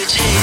It's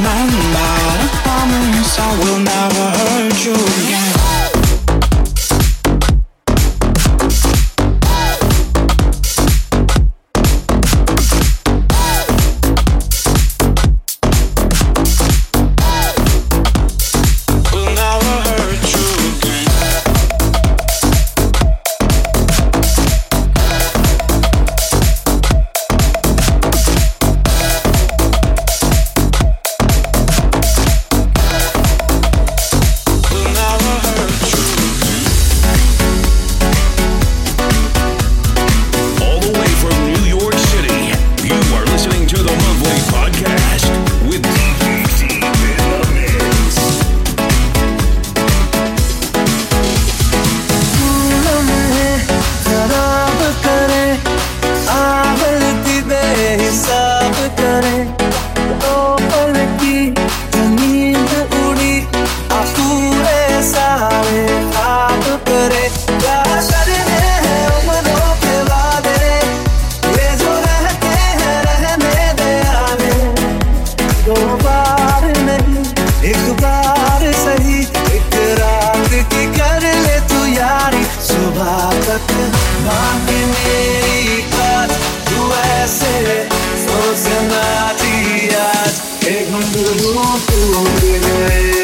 my mouth. Promise I will never hurt you again. I'm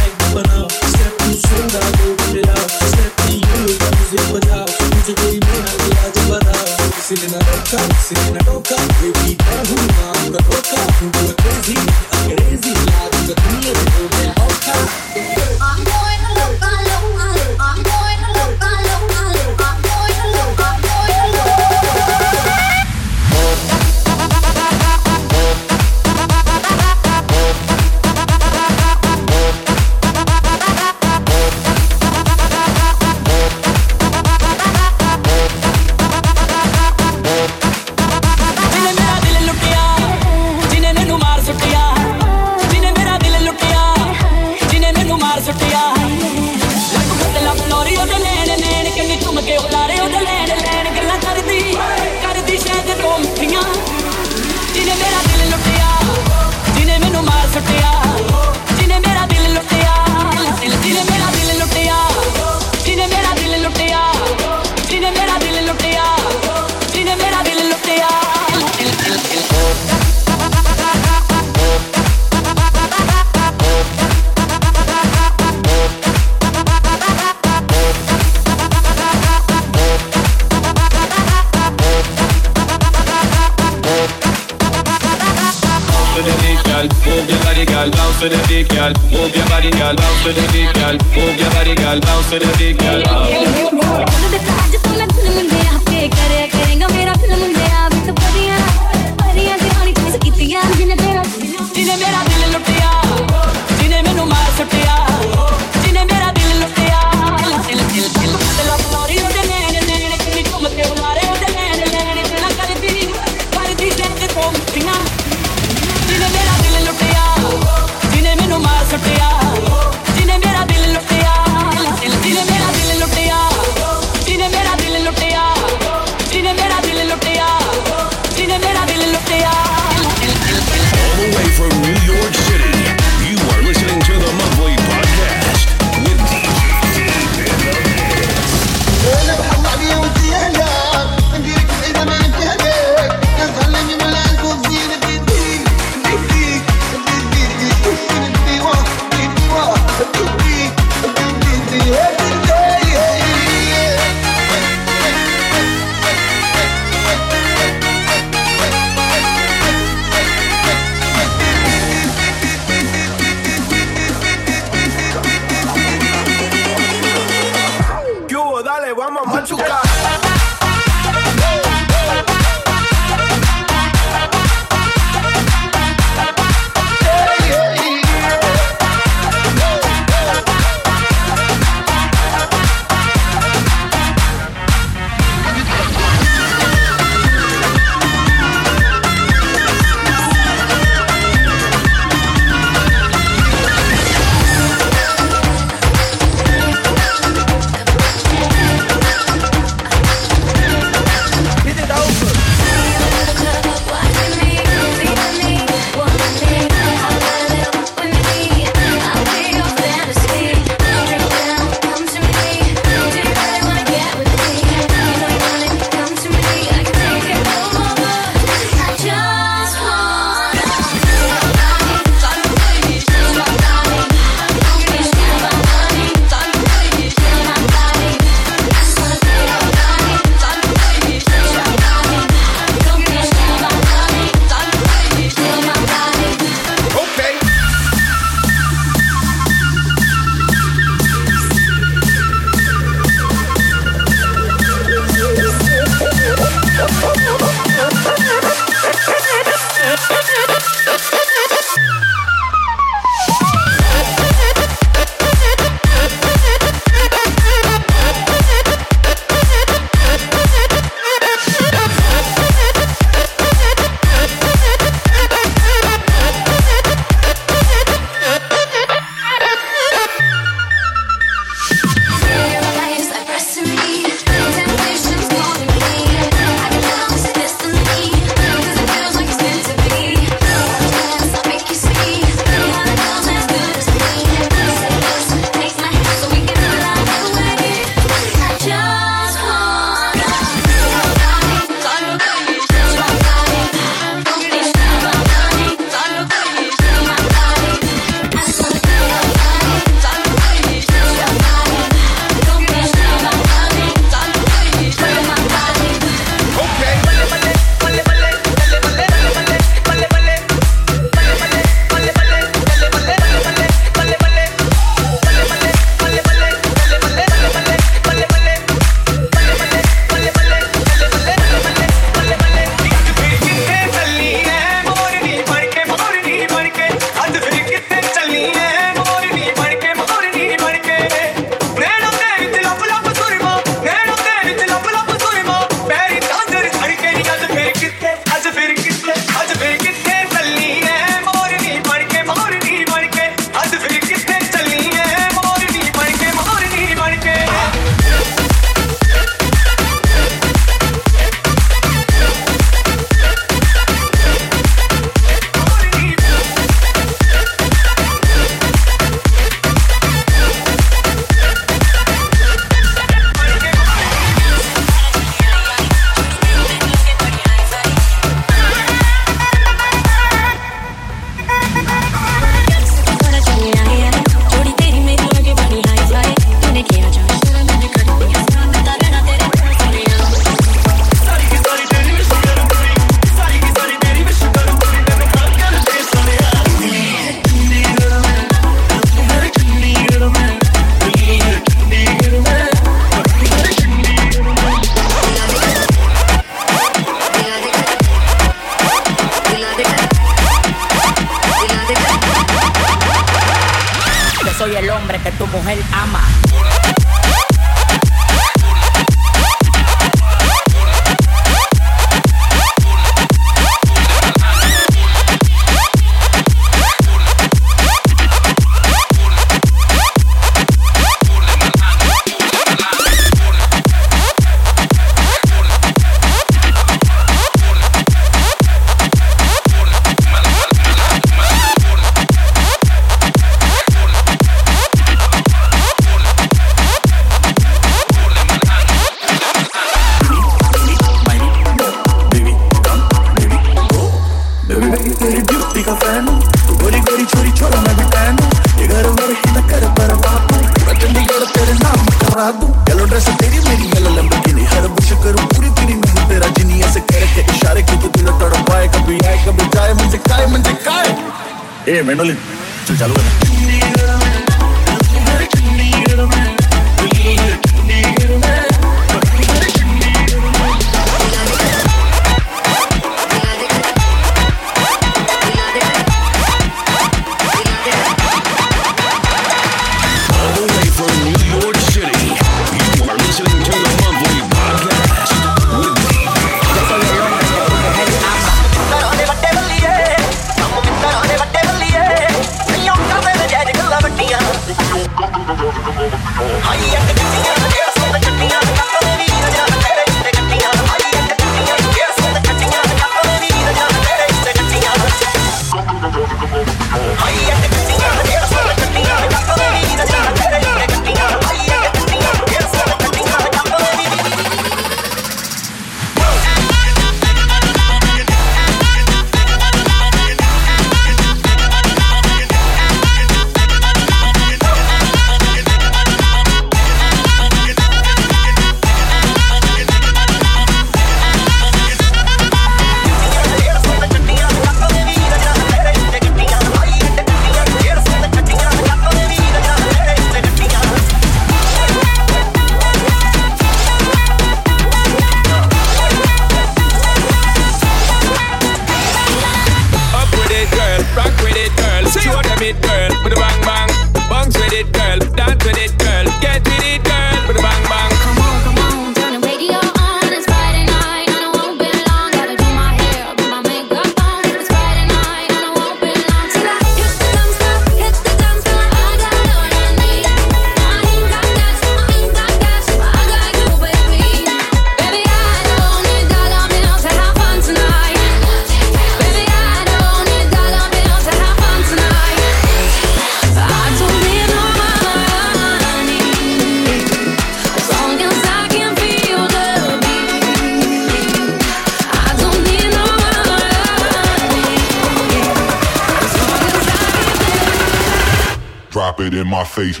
my face.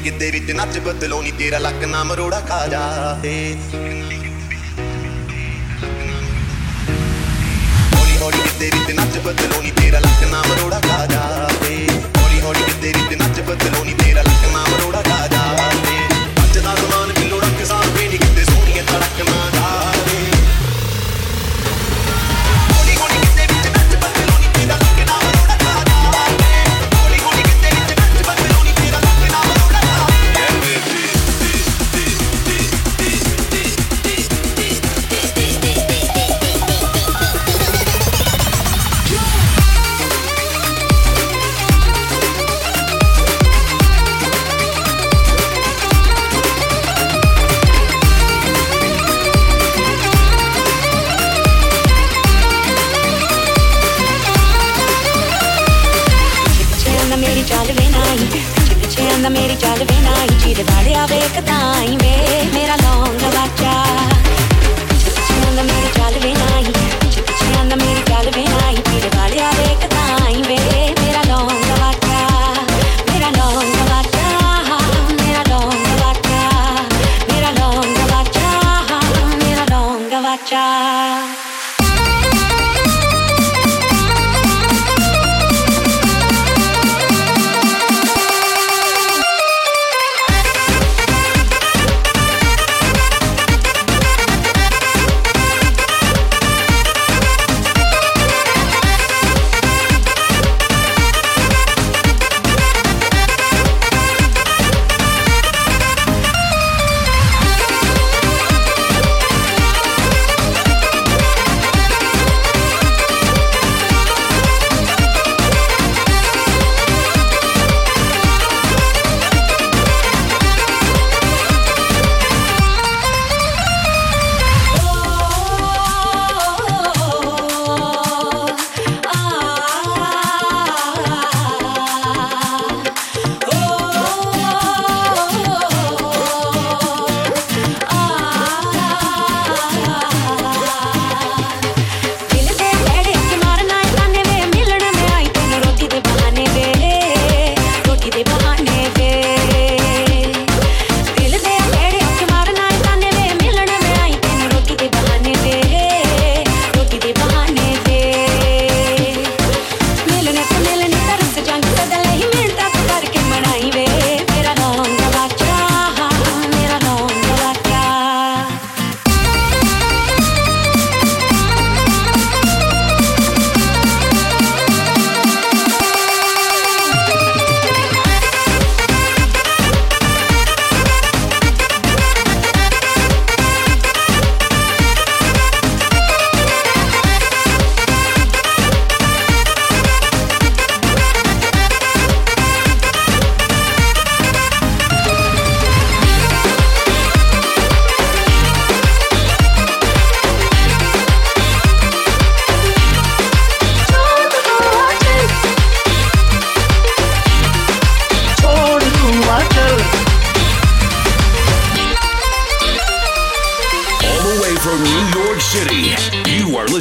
Delhi ਗਿੱਦੇ ਵਿੱਚ ਨੱਚ ਬਦਲੋ ਨੀ ਤੇਰਾ ਲੱਕ ਨਾ ਮਰੋੜਾ ਖਾ ਜਾ ਤੇ ਹੌਲੀ ਹੌਲੀ ਗਿੱਦੇ ਵਿੱਚ ਨੱਚ ਬਦਲੋ ਨੀ ਤੇਰਾ ਲੱਕ ਨਾ ਮਰੋੜਾ ਖਾ ਜਾ ਤੇ ਹੌਲੀ ਹੌਲੀ ਗਿੱਦੇ ਵਿੱਚ ਨੱਚ ਬਦਲੋ ਨੀ ਤੇਰਾ ਲੱਕ ਨਾ ਮਰੋੜਾ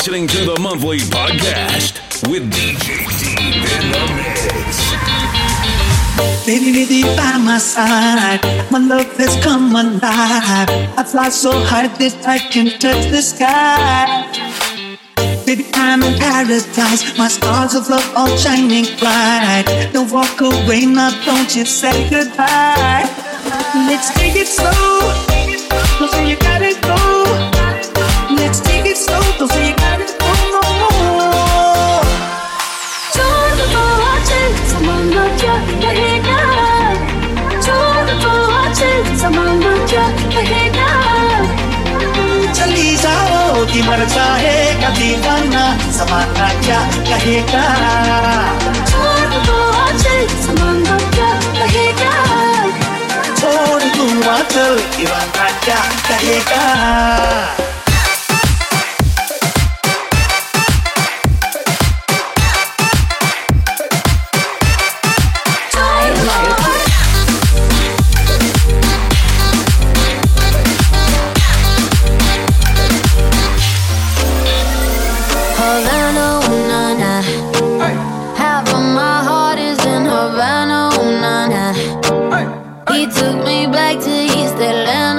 listening to the monthly podcast with DJ Deep in the Mix. Baby, baby, by my side, my love has come alive. I fly so high that I can touch the sky. Baby, I'm in paradise, my stars of love all shining bright. Don't walk away now, don't you say goodbye. Let's take it slow, don't say you gotta go. Let's take it slow, don't say you. लड़का है कभी बना समाना क्या कहेगा? छोड़ समाना क्या कहेगा? छोड़ दूँ आचल दीवाना क्या कहेगा? back to east Land.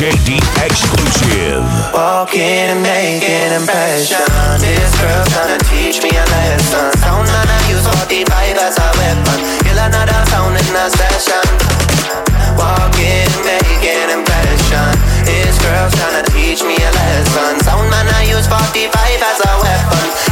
JD exclusive. Walking and making impression. This girl trying to teach me a lesson. Sound man, I use 45 as a weapon. Kill another sound in a session. Walking and making impression. This girl trying to teach me a lesson. Sound man, I use 45 as a weapon.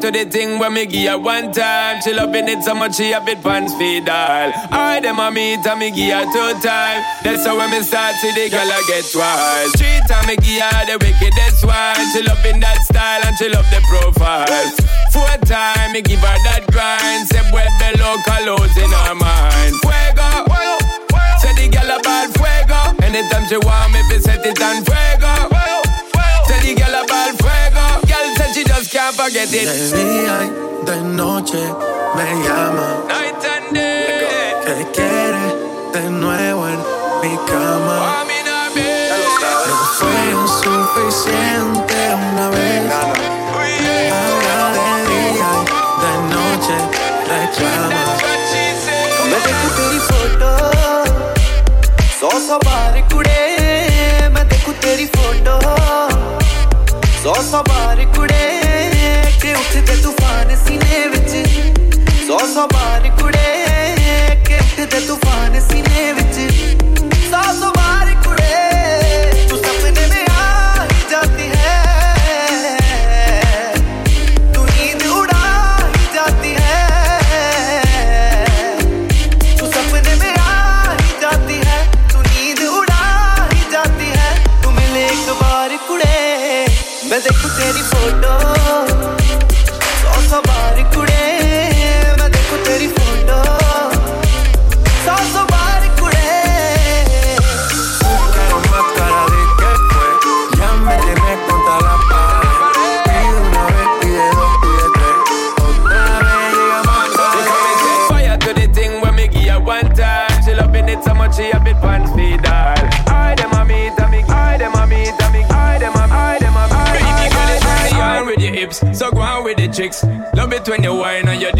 to the thing when me give her one time. She loving it so much she a bit pants feed all. I them a meet and me give her two time. That's how when me start see the girl I get wild. Three time me give her the wickedest one. She loving that style and she love the profile. Four time me give her that grind. Say web the local in her mind. Fuego, fuego, fuego. Say the girl about fuego. Anytime she want me, be set it on fuego. can't forget it. De día y de noche me llama. No entendé. Que quiere de nuevo en mi cama. No fue suficiente una vez. Ahora de día y de noche reclama. Cuando देखो तेरी photo सौ सौ बार कुड़े मैं देखूं तेरी photo सौ सौ बार कुड़े ਕੇ ਉੱਠਦੇ ਤੂਫਾਨ ਸੀਨੇ ਵਿੱਚ ਸੌ ਸੌ ਬਾਰ ਕੁੜੇ ਕੇ ਉੱਠਦੇ ਤੂਫਾਨ ਸੀਨੇ ਵਿੱਚ ਸੌ ਸੌ ਬਾਰ ਕੁੜੇ ਤੂੰ ਸੁਪਨੇ ਮੇ ਆ ਜਾਂਦੀ ਹੈ ਤੂੰ ਨੀਂਦ ਉਡਾ ਜਾਂਦੀ ਹੈ ਤੂੰ ਸੁਪਨੇ ਮੇ ਆ ਜਾਂਦੀ ਹੈ ਤੂੰ ਨੀਂਦ ਉਡਾ ਜਾਂਦੀ ਹੈ ਤੂੰ ਮਿਲੇ ਇੱਕ ਵਾਰ ਕੁੜੇ ਮੈਂ ਦੇਖੂ ਤੇਰੀ photo chicks. Love it when you whine and you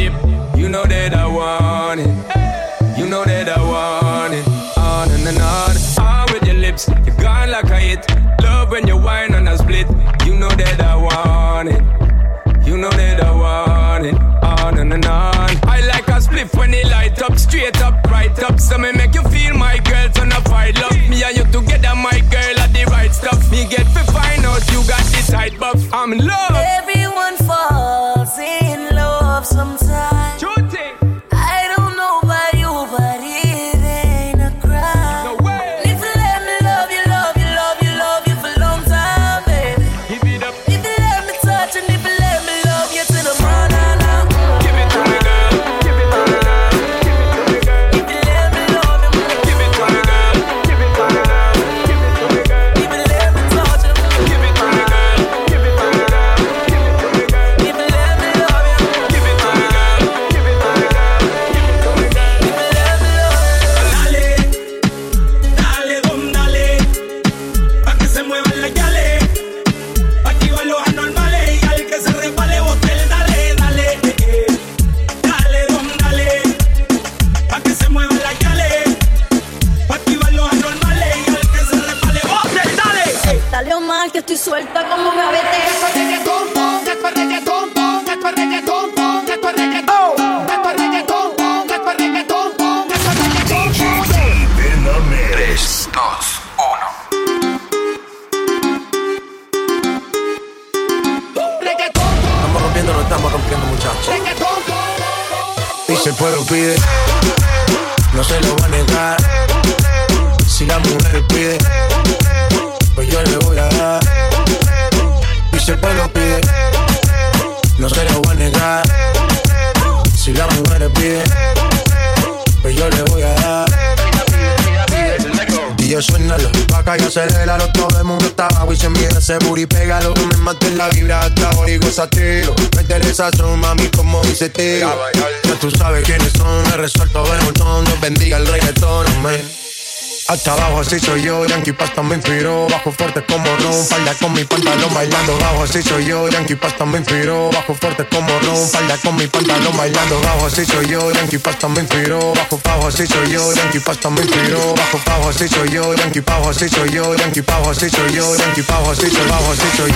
pasta me inspiró, bajo fuerte como ron, falda con mi pantalón bailando bajo, así soy yo, Yankee pasta me inspiró, bajo fuerte como ron, falda con mi pantalón bailando bajo, así soy yo, Yankee pasta me inspiró, bajo bajo así soy yo, Yankee pasta me inspiró, bajo bajo así soy yo, Yankee bajo así soy yo, Yankee bajo así soy yo, Yankee bajo así soy bajo así soy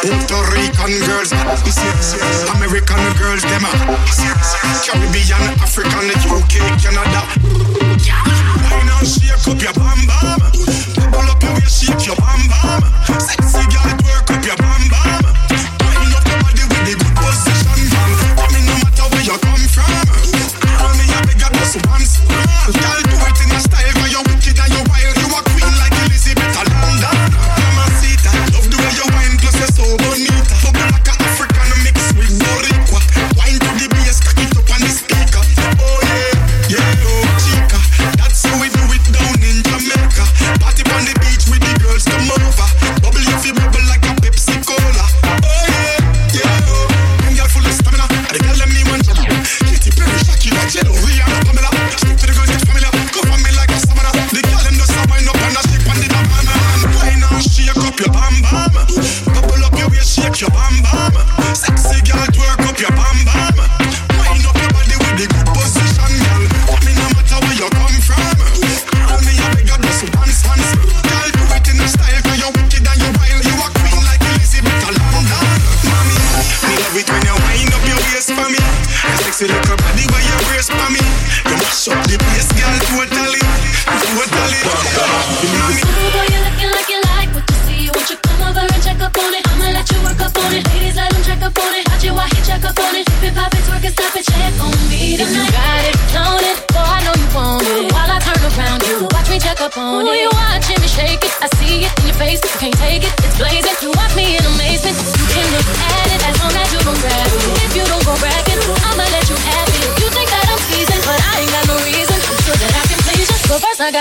Puerto Rican girls, American girls, them Caribbean, African, UK, Canada. don't shake up your bam bam. Pull up your waist, shake your bam bam. Sexy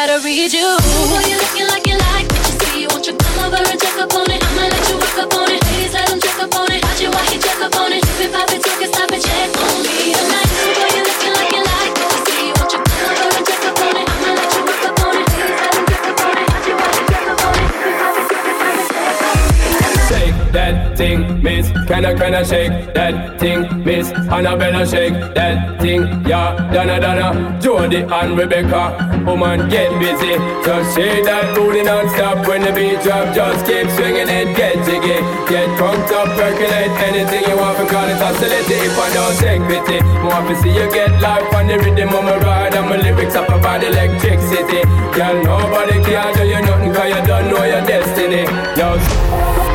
gotta read you. Boy, you looking like you like what you see. Won't you come over and check up on it? I'ma let you work up on it. Ladies, let them check up on it. Watch it while he check up on it. If it pop it, talk it, stop it, check on me tonight. Boy, you looking like you like what you see. Won't you come over and check up on it? I'ma let you work up on it. Ladies, let check up on it. Watch it while he check up on it. If it pop it, talk it, stop it, check Shake that thing, miss. Can I, can I shake that thing, miss? And I better shake that thing, yeah. Donna, Donna, Jody and Rebecca woman, get busy. Just shake that booty non-stop when the beat drop. Just keep swinging it, get jiggy. Get drunk up, percolate anything you want we call it hostility. If I don't take pity, more to see you get life on the rhythm of my ride. And my lyrics up about electricity. Girl, nobody can tell you nothing cause you don't know your destiny. Yo.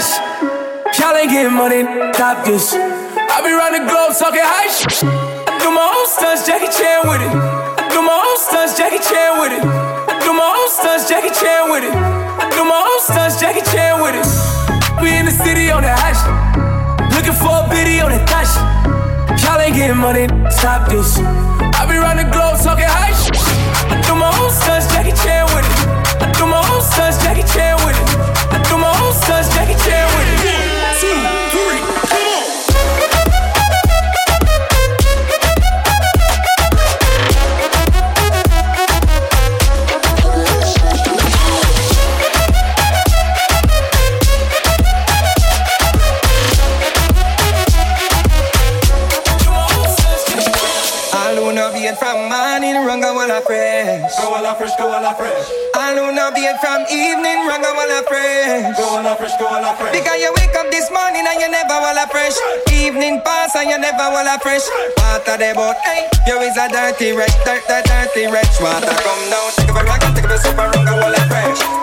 cash. Y'all ain't getting money, Stop this. I be round the globe talking high shit. I do my own stunts, Jackie Chan with it. I do my own stunts, Jackie Chan with it. I do my own stunts, Jackie Chan with it. I do my own stunts, Jackie Chan with it. We in the city on that hot shit. Looking for a biddy on that thot shit. Y'all ain't getting money, Stop this. I be round the globe talking high shit. wanna fresh. Go a la fresh, go a la fresh. I know now be from evening, wrong I wanna fresh. Go a la fresh, go a la fresh. Because you wake up this morning and you never wanna fresh. fresh. Evening pass and you never wanna fresh. Water they boat, hey, you is a dirty wretch, dirt, dirt, dirty wretch. Water come down, take up a rock, take a a super, wrong a wanna fresh.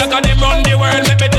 like a them run the world. Make me